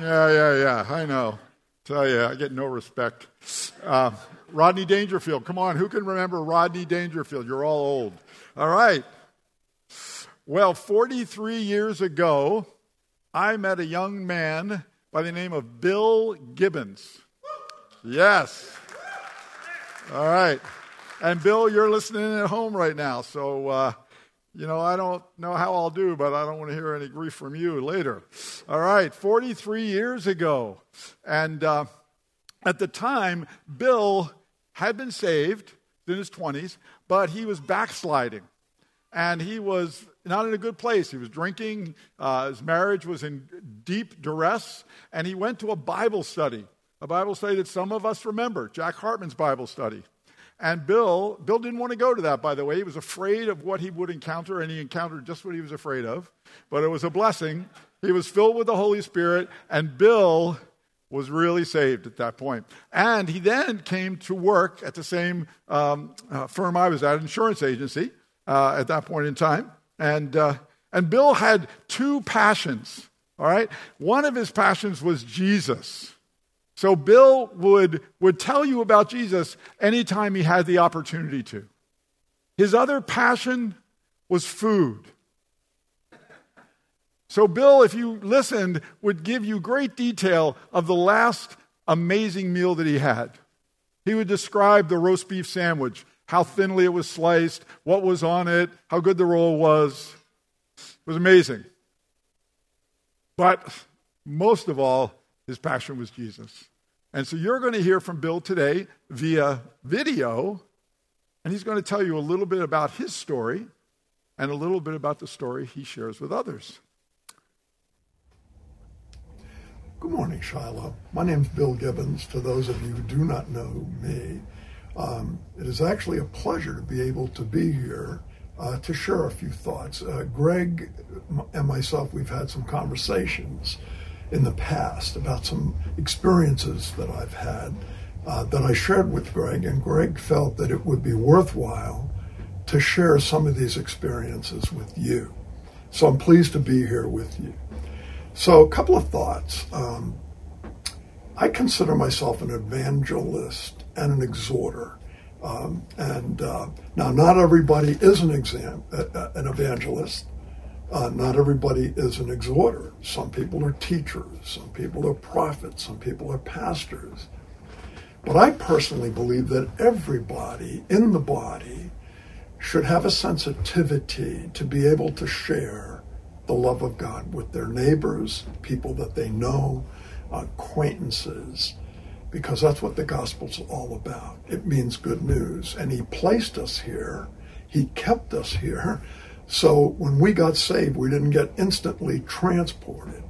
Yeah, yeah, yeah. I know. Tell you, I get no respect. Uh, Rodney Dangerfield. Come on, who can remember Rodney Dangerfield? You're all old. All right. Well, 43 years ago, I met a young man by the name of Bill Gibbons. Yes. All right. And Bill, you're listening at home right now, so uh, you know I don't know how I'll do, but I don't want to hear any grief from you later. All right, 43 years ago, and uh, at the time, Bill had been saved in his 20s, but he was backsliding, and he was not in a good place. He was drinking. Uh, his marriage was in deep duress, and he went to a Bible study, a Bible study that some of us remember, Jack Hartman's Bible study. And Bill, Bill didn't want to go to that, by the way. He was afraid of what he would encounter, and he encountered just what he was afraid of. But it was a blessing. He was filled with the Holy Spirit, and Bill was really saved at that point. And he then came to work at the same um, uh, firm I was at, insurance agency, uh, at that point in time. And, uh, and Bill had two passions, all right? One of his passions was Jesus. So Bill would, would tell you about Jesus anytime he had the opportunity to. His other passion was food. So Bill, if you listened, would give you great detail of the last amazing meal that he had. He would describe the roast beef sandwich, how thinly it was sliced, what was on it, how good the roll was. It was amazing. But most of all, his passion was Jesus. And so you're going to hear from Bill today via video, and he's going to tell you a little bit about his story and a little bit about the story he shares with others. Good morning, Shiloh. My name is Bill Gibbons. To those of you who do not know me, um, it is actually a pleasure to be able to be here uh, to share a few thoughts. Uh, Greg and myself, we've had some conversations in the past about some experiences that I've had uh, that I shared with Greg, and Greg felt that it would be worthwhile to share some of these experiences with you. So I'm pleased to be here with you. So, a couple of thoughts. Um, I consider myself an evangelist and an exhorter. Um, and uh, now, not everybody is an, exam, uh, an evangelist. Uh, not everybody is an exhorter. Some people are teachers, some people are prophets, some people are pastors. But I personally believe that everybody in the body should have a sensitivity to be able to share the love of God with their neighbors, people that they know, acquaintances, because that's what the gospel's all about. It means good news. And He placed us here, He kept us here so when we got saved, we didn't get instantly transported.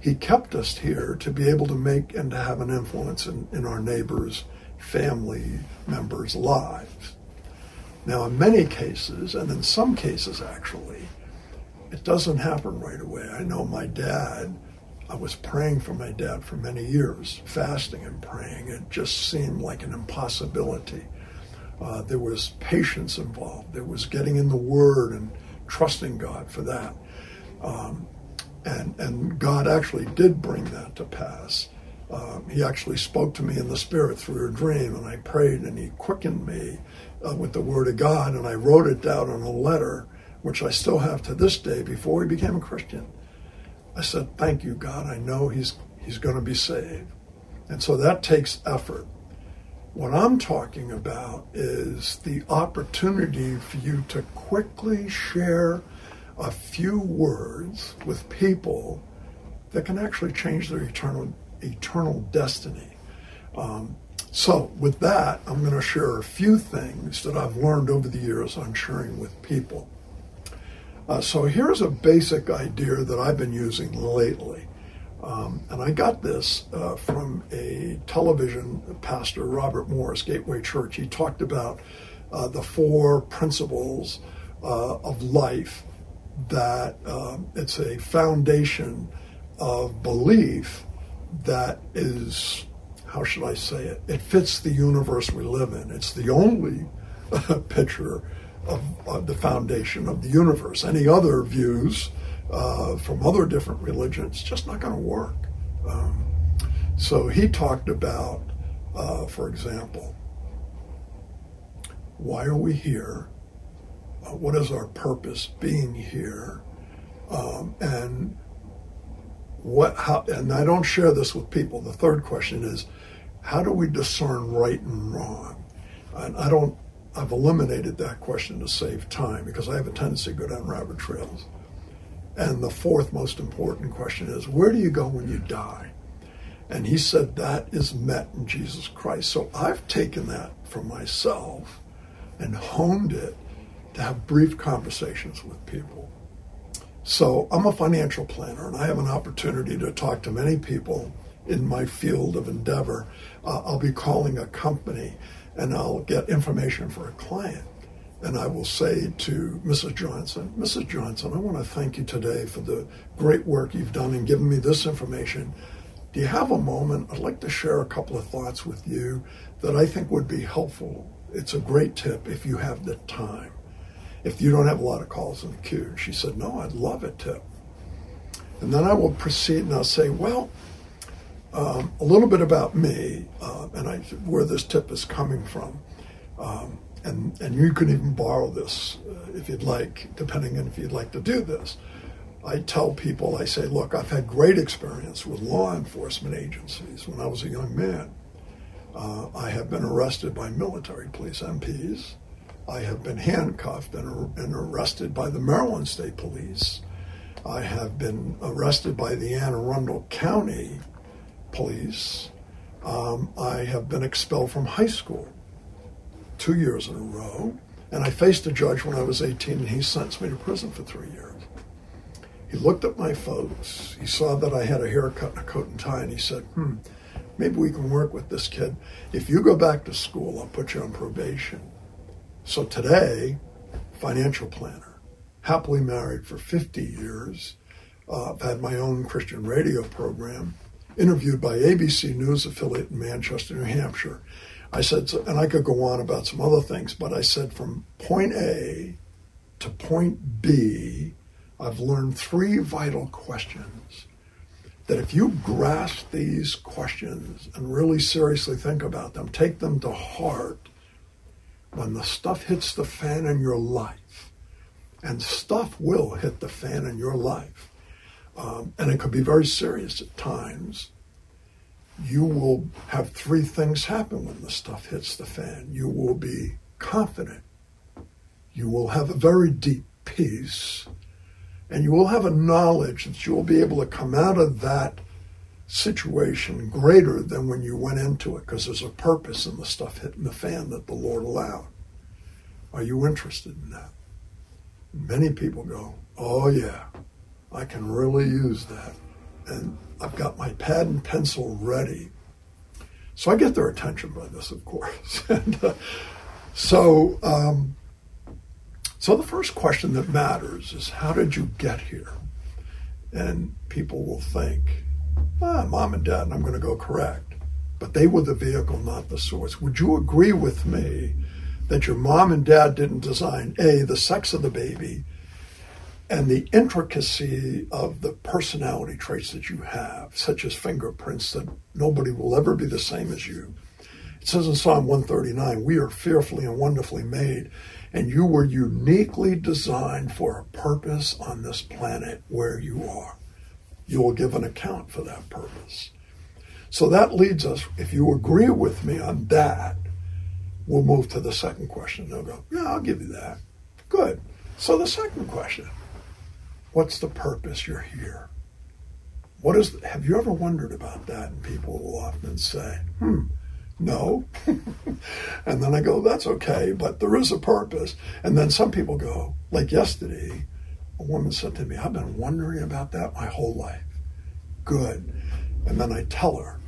He kept us here to be able to make and to have an influence in, in our neighbors' family members' lives. Now, in many cases, and in some cases actually, it doesn't happen right away. I know my dad, I was praying for my dad for many years, fasting and praying. It just seemed like an impossibility. Uh, there was patience involved. There was getting in the Word and trusting God for that. Um, and, and God actually did bring that to pass. Um, he actually spoke to me in the Spirit through a dream, and I prayed, and He quickened me uh, with the Word of God, and I wrote it down in a letter, which I still have to this day before he became a Christian. I said, Thank you, God. I know He's, he's going to be saved. And so that takes effort. What I'm talking about is the opportunity for you to quickly share a few words with people that can actually change their eternal eternal destiny. Um, so, with that, I'm going to share a few things that I've learned over the years on sharing with people. Uh, so, here's a basic idea that I've been using lately. Um, and I got this uh, from a television pastor, Robert Morris, Gateway Church. He talked about uh, the four principles uh, of life that um, it's a foundation of belief that is, how should I say it? It fits the universe we live in. It's the only picture of, of the foundation of the universe. Any other views uh, from other different religions, just not going to work. Um, so he talked about, uh, for example, why are we here? Uh, what is our purpose being here? Um, and what? How? And I don't share this with people. The third question is, how do we discern right and wrong? And I don't. I've eliminated that question to save time because I have a tendency to go down rabbit trails. And the fourth most important question is, where do you go when you die? And he said that is met in Jesus Christ. So I've taken that for myself and honed it to have brief conversations with people. So I'm a financial planner and I have an opportunity to talk to many people in my field of endeavor. Uh, I'll be calling a company and I'll get information for a client. And I will say to Mrs. Johnson, Mrs. Johnson, I want to thank you today for the great work you've done in giving me this information. Do you have a moment? I'd like to share a couple of thoughts with you that I think would be helpful it's a great tip if you have the time. If you don't have a lot of calls in the queue. She said, No, I'd love a tip. And then I will proceed and I'll say, Well, um, a little bit about me uh, and I, where this tip is coming from. Um, and, and you can even borrow this uh, if you'd like, depending on if you'd like to do this. I tell people, I say, look, I've had great experience with law enforcement agencies when I was a young man. Uh, I have been arrested by military police MPs. I have been handcuffed and, and arrested by the Maryland State Police. I have been arrested by the Anne Arundel County Police. Um, I have been expelled from high school two years in a row. And I faced a judge when I was 18 and he sentenced me to prison for three years. He looked at my photos. He saw that I had a haircut and a coat and tie and he said, hmm, maybe we can work with this kid. If you go back to school, I'll put you on probation. So today, financial planner, happily married for 50 years. Uh, I've had my own Christian radio program, interviewed by ABC News affiliate in Manchester, New Hampshire. I said, and I could go on about some other things, but I said from point A to point B, I've learned three vital questions that if you grasp these questions and really seriously think about them, take them to heart, when the stuff hits the fan in your life, and stuff will hit the fan in your life, um, and it could be very serious at times, you will have three things happen when the stuff hits the fan. You will be confident. You will have a very deep peace and you will have a knowledge that you will be able to come out of that situation greater than when you went into it because there's a purpose in the stuff hitting the fan that the Lord allowed. Are you interested in that? Many people go, Oh, yeah, I can really use that. And I've got my pad and pencil ready. So I get their attention by this, of course. and uh, so um, so the first question that matters is how did you get here? And people will think, ah, mom and dad, and I'm going to go correct. But they were the vehicle, not the source. Would you agree with me that your mom and dad didn't design A, the sex of the baby, and the intricacy of the personality traits that you have, such as fingerprints that nobody will ever be the same as you? It says in Psalm 139, we are fearfully and wonderfully made and you were uniquely designed for a purpose on this planet where you are. You will give an account for that purpose. So that leads us, if you agree with me on that, we'll move to the second question. They'll go, Yeah, I'll give you that. Good. So the second question What's the purpose you're here? What is, have you ever wondered about that? And people will often say, Hmm, no. and then I go, that's okay, but there is a purpose. And then some people go, like yesterday, a woman said to me, I've been wondering about that my whole life. Good. And then I tell her,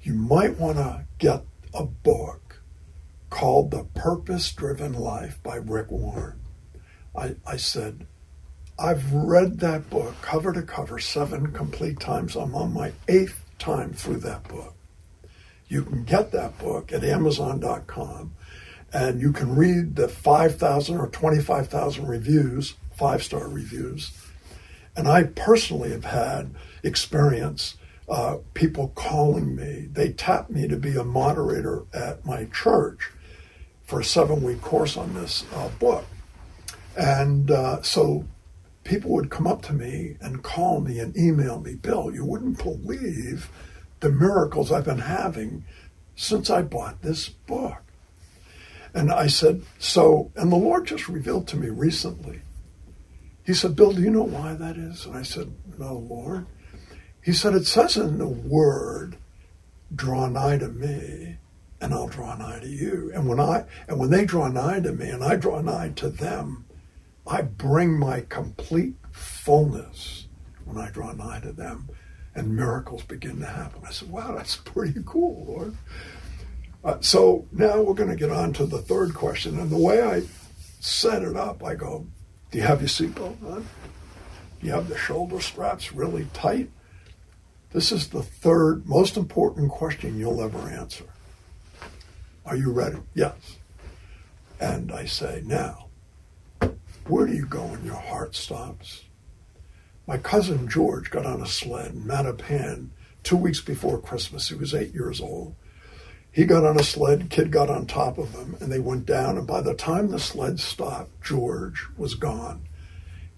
you might want to get a book called The Purpose Driven Life by Rick Warren. I, I said, I've read that book cover to cover seven complete times. I'm on my eighth time through that book. You can get that book at Amazon.com and you can read the 5,000 or 25,000 reviews, five star reviews. And I personally have had experience uh, people calling me. They tapped me to be a moderator at my church for a seven week course on this uh, book. And uh, so people would come up to me and call me and email me, Bill, you wouldn't believe the miracles I've been having since I bought this book. And I said, so, and the Lord just revealed to me recently. He said, Bill, do you know why that is? And I said, No, Lord. He said, It says in the word, draw nigh to me, and I'll draw nigh to you. And when I and when they draw nigh to me and I draw nigh to them, I bring my complete fullness when I draw nigh to them, and miracles begin to happen. I said, Wow, that's pretty cool, Lord. Uh, so now we're going to get on to the third question. And the way I set it up, I go, Do you have your seatbelt on? Do you have the shoulder straps really tight? This is the third most important question you'll ever answer. Are you ready? Yes. And I say, Now, where do you go when your heart stops? My cousin George got on a sled in Mattapan two weeks before Christmas. He was eight years old. He got on a sled, kid got on top of him, and they went down. And by the time the sled stopped, George was gone.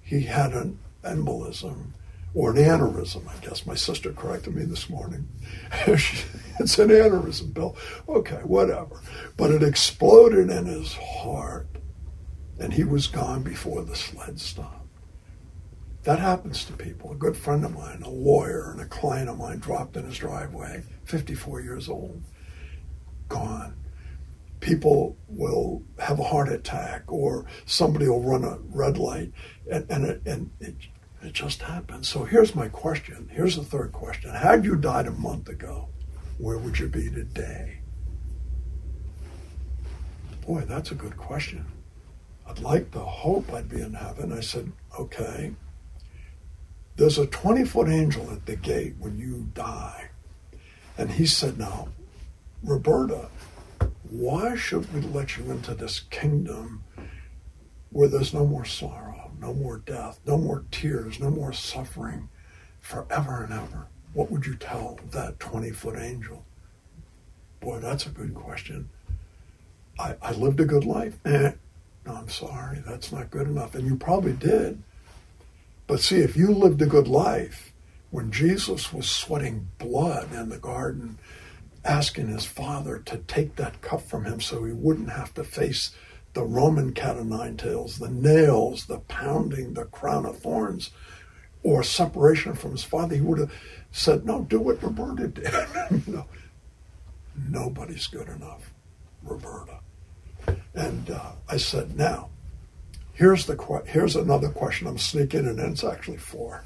He had an embolism or an aneurysm, I guess. My sister corrected me this morning. it's an aneurysm, Bill. Okay, whatever. But it exploded in his heart, and he was gone before the sled stopped. That happens to people. A good friend of mine, a lawyer, and a client of mine dropped in his driveway, 54 years old gone. People will have a heart attack or somebody will run a red light and, and, it, and it, it just happens. So here's my question. Here's the third question. Had you died a month ago, where would you be today? Boy, that's a good question. I'd like to hope I'd be in heaven. I said, okay. There's a 20 foot angel at the gate when you die. And he said, now, Roberta, why should we let you into this kingdom where there's no more sorrow, no more death, no more tears, no more suffering forever and ever? What would you tell that 20 foot angel? Boy, that's a good question. I, I lived a good life. No, I'm sorry, that's not good enough. And you probably did. But see, if you lived a good life when Jesus was sweating blood in the garden, asking his father to take that cup from him so he wouldn't have to face the Roman cat o' nine tails, the nails, the pounding, the crown of thorns, or separation from his father, he would have said, No, do what Roberta did. know, nobody's good enough, Roberta. And uh, I said, Now, here's the here's another question. I'm sneaking in. It's actually four.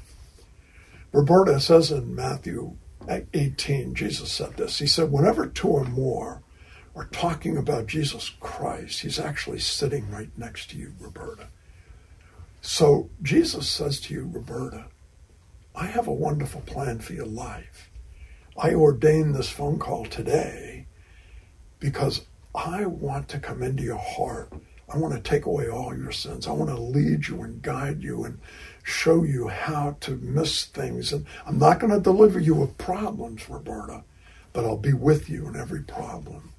Roberta says in Matthew 18, Jesus said this. He said, whenever two or more are talking about Jesus Christ, he's actually sitting right next to you, Roberta. So Jesus says to you, Roberta, I have a wonderful plan for your life. I ordained this phone call today because I want to come into your heart. I want to take away all your sins. I want to lead you and guide you and show you how to miss things. And I'm not going to deliver you with problems, Roberta, but I'll be with you in every problem.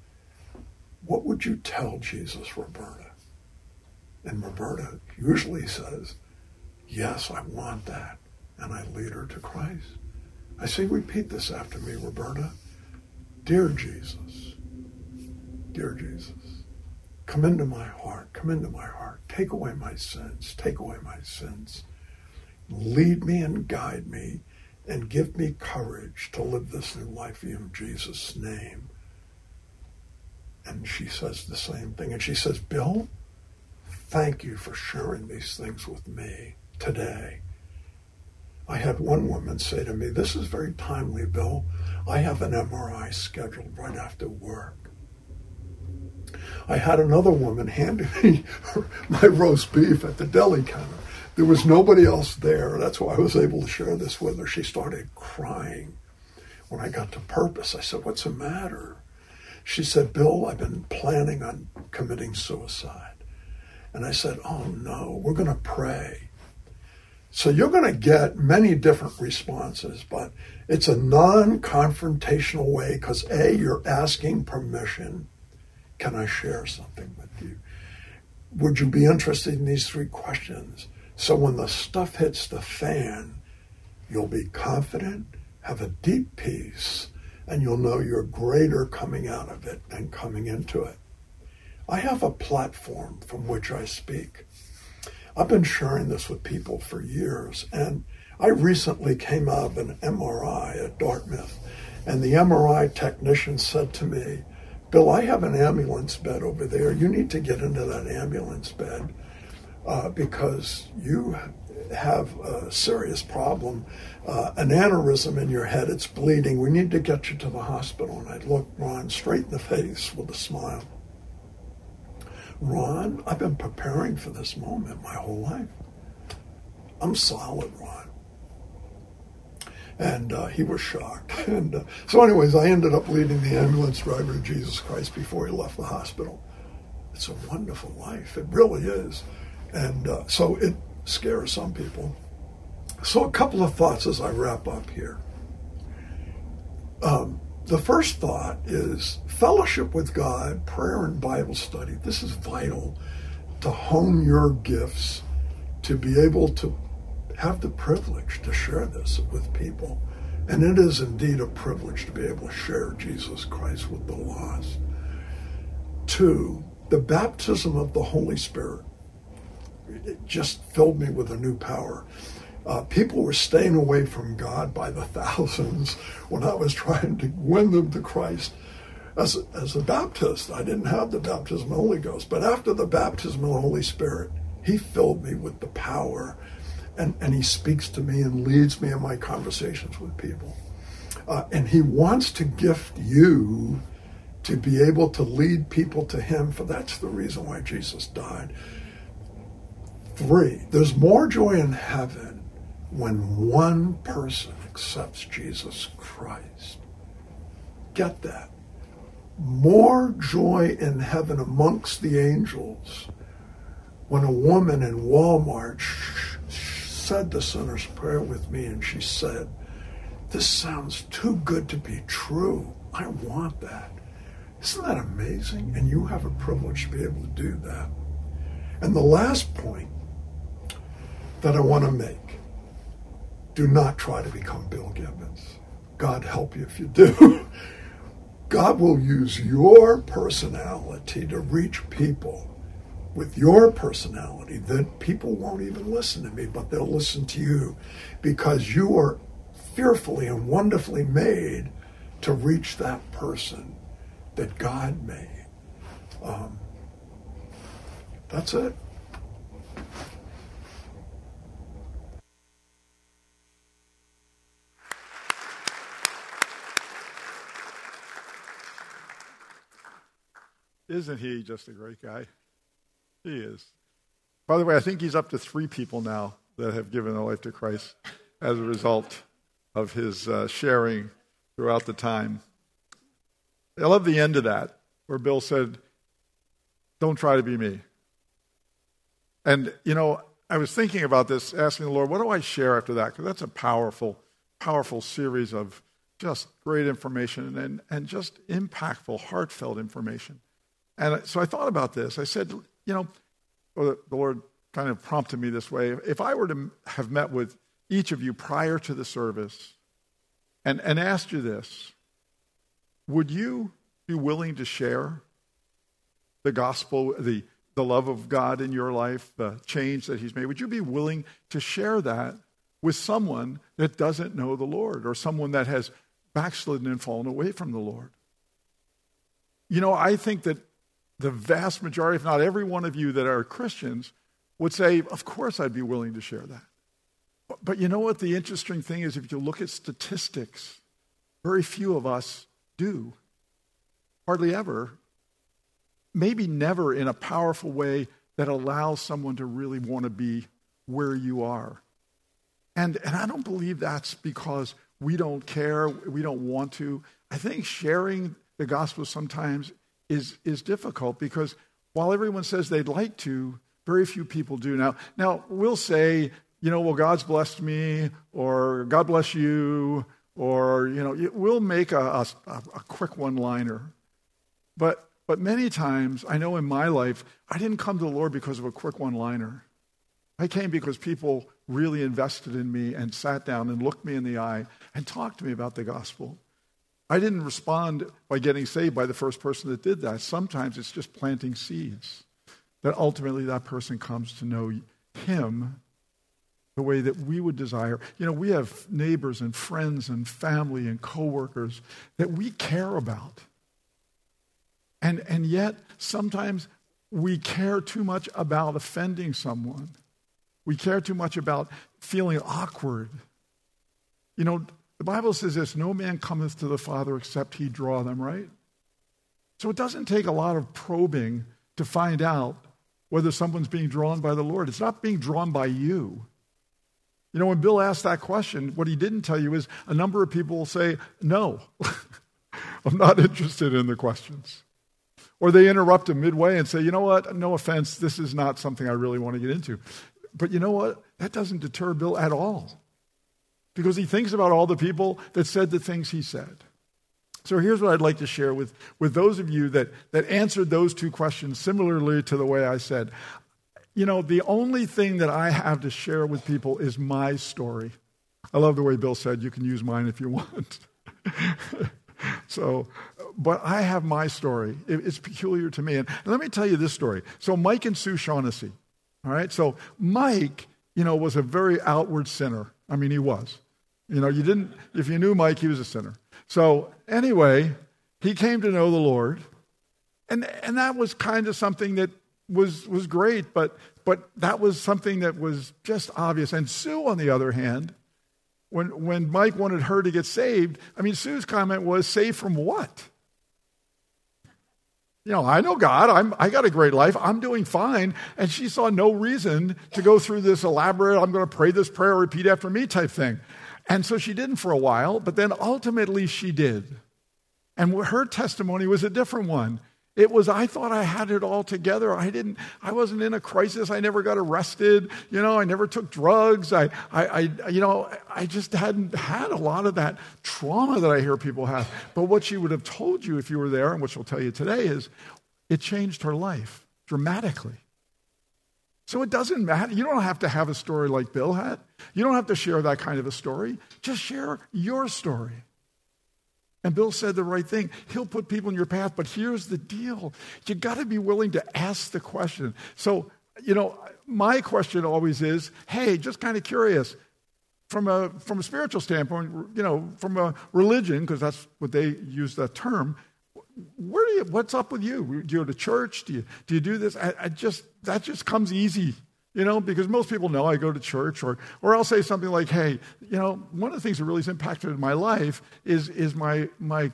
What would you tell Jesus, Roberta? And Roberta usually says, Yes, I want that. And I lead her to Christ. I say, repeat this after me, Roberta. Dear Jesus, dear Jesus, come into my heart, come into my heart. Take away my sins, take away my sins. Lead me and guide me and give me courage to live this new life in Jesus' name. And she says the same thing. And she says, Bill, thank you for sharing these things with me today. I had one woman say to me, This is very timely, Bill. I have an MRI scheduled right after work. I had another woman hand me my roast beef at the deli counter. There was nobody else there. That's why I was able to share this with her. She started crying. When I got to purpose, I said, What's the matter? She said, Bill, I've been planning on committing suicide. And I said, Oh no, we're going to pray. So you're going to get many different responses, but it's a non confrontational way because A, you're asking permission. Can I share something with you? Would you be interested in these three questions? So when the stuff hits the fan, you'll be confident, have a deep peace, and you'll know you're greater coming out of it than coming into it. I have a platform from which I speak. I've been sharing this with people for years, and I recently came out of an MRI at Dartmouth, and the MRI technician said to me, Bill, I have an ambulance bed over there. You need to get into that ambulance bed uh, because you have a serious problem, uh, an aneurysm in your head. It's bleeding. We need to get you to the hospital. And I looked Ron straight in the face with a smile. Ron, I've been preparing for this moment my whole life. I'm solid, Ron. And uh, he was shocked. And uh, so, anyways, I ended up leading the ambulance driver to Jesus Christ before he left the hospital. It's a wonderful life. It really is. And uh, so it scares some people. So, a couple of thoughts as I wrap up here. Um, the first thought is fellowship with God, prayer and Bible study. This is vital to hone your gifts, to be able to have the privilege to share this with people. And it is indeed a privilege to be able to share Jesus Christ with the lost. Two, the baptism of the Holy Spirit. It just filled me with a new power. Uh, people were staying away from God by the thousands when I was trying to win them to Christ. As as a Baptist, I didn't have the baptism of the Holy Ghost, but after the baptism of the Holy Spirit, He filled me with the power and, and He speaks to me and leads me in my conversations with people. Uh, and He wants to gift you to be able to lead people to Him, for that's the reason why Jesus died. Three, there's more joy in heaven when one person accepts Jesus Christ. Get that. More joy in heaven amongst the angels when a woman in Walmart said the sinner's prayer with me and she said, This sounds too good to be true. I want that. Isn't that amazing? And you have a privilege to be able to do that. And the last point that I want to make do not try to become Bill Gibbons. God help you if you do. God will use your personality to reach people with your personality that people won't even listen to me, but they'll listen to you because you are fearfully and wonderfully made to reach that person that God made. Um, that's it. Isn't he just a great guy? He is. By the way, I think he's up to three people now that have given their life to Christ as a result of his uh, sharing throughout the time. I love the end of that, where Bill said, Don't try to be me. And, you know, I was thinking about this, asking the Lord, what do I share after that? Because that's a powerful, powerful series of just great information and, and just impactful, heartfelt information. And so I thought about this. I said, you know, the Lord kind of prompted me this way. If I were to have met with each of you prior to the service and, and asked you this, would you be willing to share the gospel, the, the love of God in your life, the change that He's made? Would you be willing to share that with someone that doesn't know the Lord or someone that has backslidden and fallen away from the Lord? You know, I think that the vast majority, if not every one of you that are Christians, would say, Of course, I'd be willing to share that. But, but you know what? The interesting thing is, if you look at statistics, very few of us do. Hardly ever. Maybe never in a powerful way that allows someone to really want to be where you are. And, and I don't believe that's because we don't care, we don't want to. I think sharing the gospel sometimes is, is difficult because while everyone says they'd like to, very few people do. Now, now we'll say you know, well, God's blessed me, or God bless you, or, you know, we'll make a, a, a quick one liner. But, but many times, I know in my life, I didn't come to the Lord because of a quick one liner. I came because people really invested in me and sat down and looked me in the eye and talked to me about the gospel. I didn't respond by getting saved by the first person that did that. Sometimes it's just planting seeds that ultimately that person comes to know Him the way that we would desire. You know, we have neighbors and friends and family and coworkers that we care about. And, and yet, sometimes we care too much about offending someone. We care too much about feeling awkward. You know, the Bible says this no man cometh to the Father except he draw them, right? So it doesn't take a lot of probing to find out whether someone's being drawn by the Lord. It's not being drawn by you. You know, when Bill asked that question, what he didn't tell you is a number of people will say, No, I'm not interested in the questions. Or they interrupt him midway and say, You know what? No offense, this is not something I really want to get into. But you know what? That doesn't deter Bill at all. Because he thinks about all the people that said the things he said. So here's what I'd like to share with, with those of you that, that answered those two questions similarly to the way I said. You know, the only thing that I have to share with people is my story. I love the way Bill said, you can use mine if you want. so, but I have my story. It, it's peculiar to me. And let me tell you this story. So, Mike and Sue Shaughnessy, all right? So, Mike, you know, was a very outward sinner. I mean, he was. You know, you didn't, if you knew Mike, he was a sinner. So, anyway, he came to know the Lord. And, and that was kind of something that was, was great, but, but that was something that was just obvious. And Sue, on the other hand, when, when Mike wanted her to get saved, I mean, Sue's comment was, saved from what? You know, I know God. I'm, I got a great life. I'm doing fine. And she saw no reason to go through this elaborate, I'm going to pray this prayer, repeat after me type thing. And so she didn't for a while, but then ultimately she did. And her testimony was a different one. It was, I thought I had it all together. I didn't, I wasn't in a crisis. I never got arrested. You know, I never took drugs. I, I, I, you know, I just hadn't had a lot of that trauma that I hear people have. But what she would have told you if you were there, and what she'll tell you today, is it changed her life dramatically. So it doesn't matter. You don't have to have a story like Bill had. You don't have to share that kind of a story. Just share your story. And Bill said the right thing. He'll put people in your path, but here's the deal. You got to be willing to ask the question. So, you know, my question always is, hey, just kind of curious. From a, from a spiritual standpoint, you know, from a religion, because that's what they use that term, where do you, what's up with you? Do you go to church? Do you, do you do this? I, I just, that just comes easy you know, because most people know I go to church, or, or I'll say something like, hey, you know, one of the things that really has impacted my life is, is my, my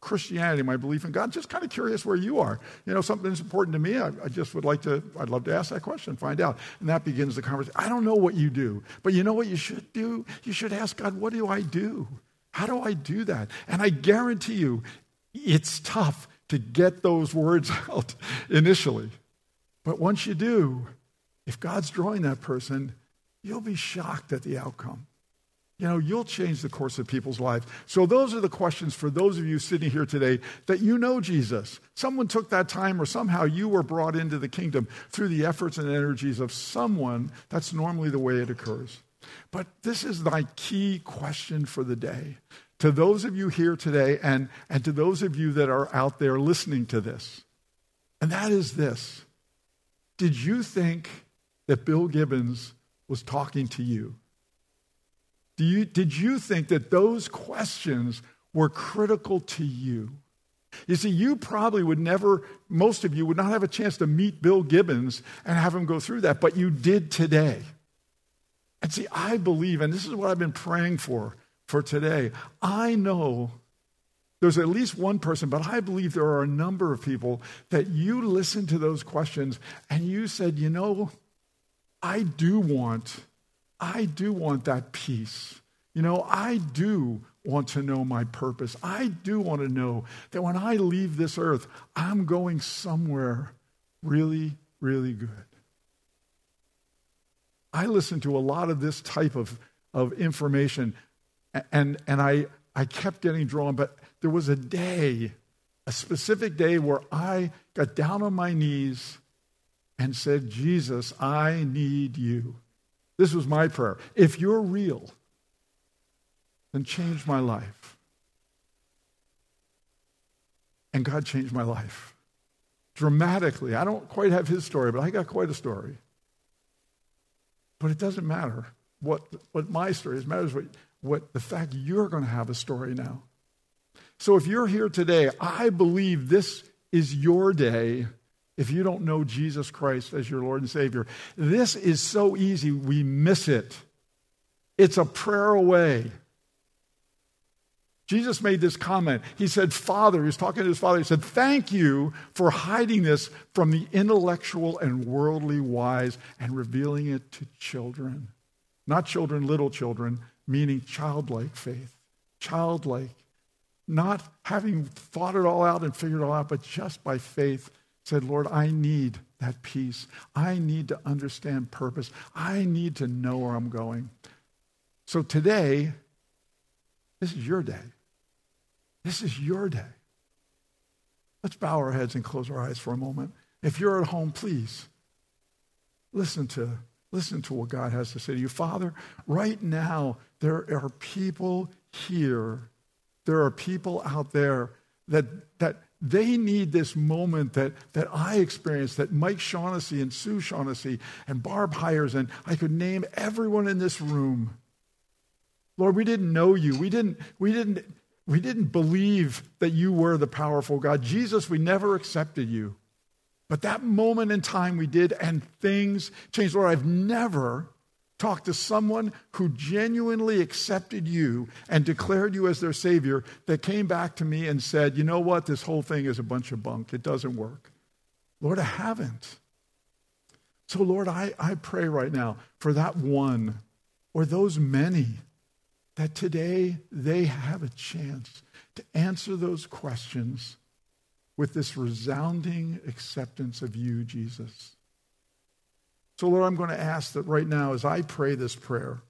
Christianity, my belief in God. Just kind of curious where you are. You know, something that's important to me, I, I, just would like to, I'd love to ask that question, find out. And that begins the conversation. I don't know what you do, but you know what you should do? You should ask God, what do I do? How do I do that? And I guarantee you, it's tough to get those words out initially. But once you do, if God's drawing that person, you'll be shocked at the outcome. You know, you'll change the course of people's lives. So, those are the questions for those of you sitting here today that you know Jesus. Someone took that time, or somehow you were brought into the kingdom through the efforts and energies of someone. That's normally the way it occurs. But this is my key question for the day. To those of you here today, and, and to those of you that are out there listening to this, and that is this Did you think that Bill Gibbons was talking to you? Do you did you think that those questions were critical to you? You see, you probably would never, most of you would not have a chance to meet Bill Gibbons and have him go through that, but you did today. And see, I believe, and this is what I've been praying for for today. I know there's at least one person, but I believe there are a number of people that you listened to those questions and you said, you know, I do want, I do want that peace. You know, I do want to know my purpose. I do want to know that when I leave this earth, I'm going somewhere really, really good. I listen to a lot of this type of, of information, and, and I, I kept getting drawn. But there was a day, a specific day, where I got down on my knees and said, Jesus, I need you. This was my prayer. If you're real, then change my life. And God changed my life dramatically. I don't quite have his story, but I got quite a story. But it doesn't matter what, what my story is. It matters what, what the fact you're going to have a story now. So if you're here today, I believe this is your day if you don't know Jesus Christ as your Lord and Savior. This is so easy, we miss it. It's a prayer away. Jesus made this comment. He said, Father, he was talking to his father, he said, Thank you for hiding this from the intellectual and worldly wise and revealing it to children. Not children, little children, meaning childlike faith. Childlike. Not having thought it all out and figured it all out, but just by faith said, Lord, I need that peace. I need to understand purpose. I need to know where I'm going. So today, this is your day. This is your day. Let's bow our heads and close our eyes for a moment. If you're at home, please listen to listen to what God has to say to you. Father, right now there are people here. There are people out there that that they need this moment that, that I experienced, that Mike Shaughnessy and Sue Shaughnessy and Barb Hires, and I could name everyone in this room. Lord, we didn't know you. We didn't, we didn't, we didn't believe that you were the powerful God. Jesus, we never accepted you. But that moment in time we did, and things changed. Lord, I've never talked to someone who genuinely accepted you and declared you as their Savior that came back to me and said, you know what, this whole thing is a bunch of bunk. It doesn't work. Lord, I haven't. So, Lord, I, I pray right now for that one or those many that today they have a chance to answer those questions with this resounding acceptance of you, Jesus. So, Lord, I'm going to ask that right now, as I pray this prayer,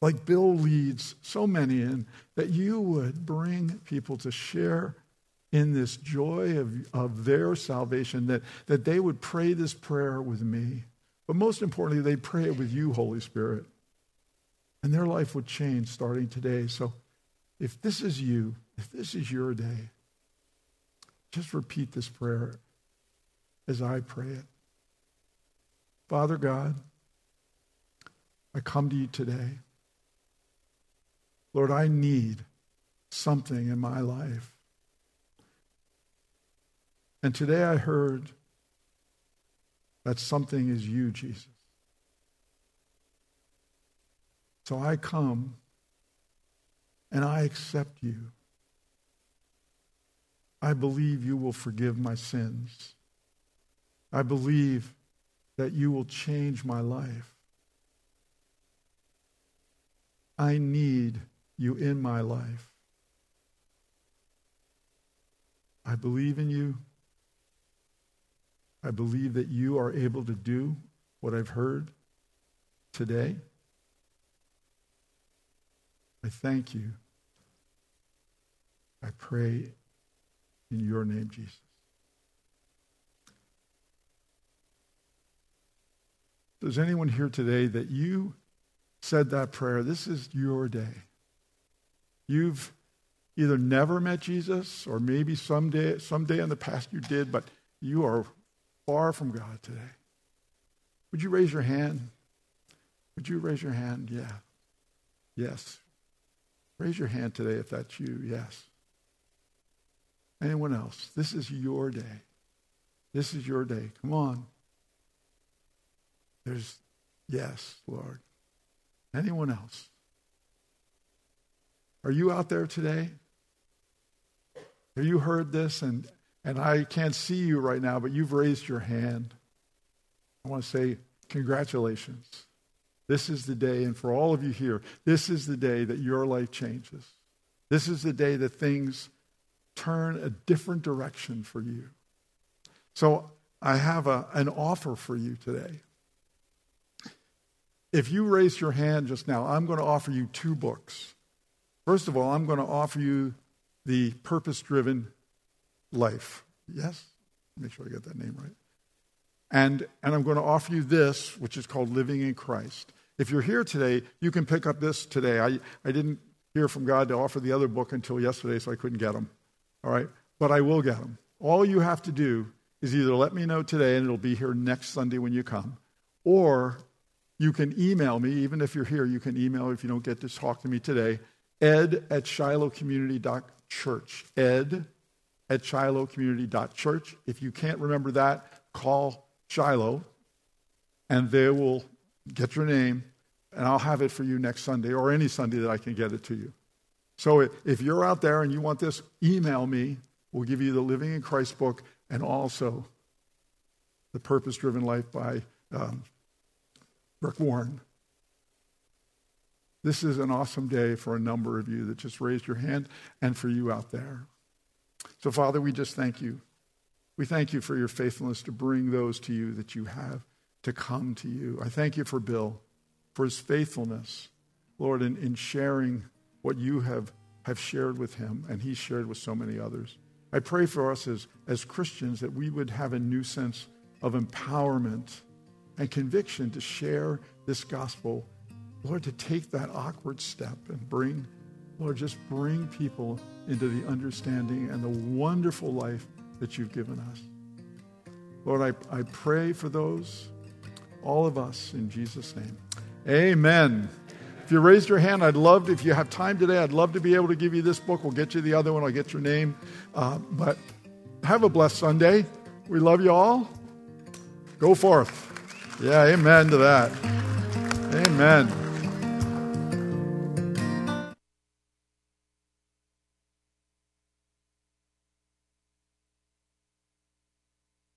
like Bill leads so many in, that you would bring people to share in this joy of, of their salvation, that, that they would pray this prayer with me. But most importantly, they pray it with you, Holy Spirit and their life would change starting today. So if this is you, if this is your day, just repeat this prayer as I pray it. Father God, I come to you today. Lord, I need something in my life. And today I heard that something is you, Jesus. So I come and I accept you. I believe you will forgive my sins. I believe that you will change my life. I need you in my life. I believe in you. I believe that you are able to do what I've heard today. I thank you. I pray in your name, Jesus. Does anyone here today that you said that prayer? This is your day. You've either never met Jesus or maybe someday, someday in the past you did, but you are far from God today. Would you raise your hand? Would you raise your hand? Yeah. Yes. Raise your hand today if that's you. Yes. Anyone else? This is your day. This is your day. Come on. There's, yes, Lord. Anyone else? Are you out there today? Have you heard this? And, and I can't see you right now, but you've raised your hand. I want to say congratulations. This is the day, and for all of you here, this is the day that your life changes. This is the day that things turn a different direction for you. So I have a, an offer for you today. If you raise your hand just now, I'm going to offer you two books. First of all, I'm going to offer you the purpose driven life. Yes? Make sure I get that name right. And, and I'm going to offer you this, which is called Living in Christ. If you're here today, you can pick up this today. I, I didn't hear from God to offer the other book until yesterday, so I couldn't get them. All right? But I will get them. All you have to do is either let me know today, and it'll be here next Sunday when you come, or you can email me. Even if you're here, you can email if you don't get to talk to me today. Ed at shilohcommunity.church. Ed at shilohcommunity.church. If you can't remember that, call Shiloh, and they will get your name, and I'll have it for you next Sunday or any Sunday that I can get it to you. So if you're out there and you want this, email me. We'll give you the Living in Christ book and also the Purpose Driven Life by um, Rick Warren. This is an awesome day for a number of you that just raised your hand and for you out there. So, Father, we just thank you. We thank you for your faithfulness to bring those to you that you have to come to you. I thank you for Bill, for his faithfulness, Lord, in, in sharing what you have, have shared with him and he shared with so many others. I pray for us as, as Christians that we would have a new sense of empowerment and conviction to share this gospel. Lord, to take that awkward step and bring, Lord, just bring people into the understanding and the wonderful life that you've given us. Lord, I, I pray for those all of us in Jesus' name. Amen. If you raised your hand, I'd love, to, if you have time today, I'd love to be able to give you this book. We'll get you the other one. I'll get your name. Uh, but have a blessed Sunday. We love you all. Go forth. Yeah, amen to that. Amen.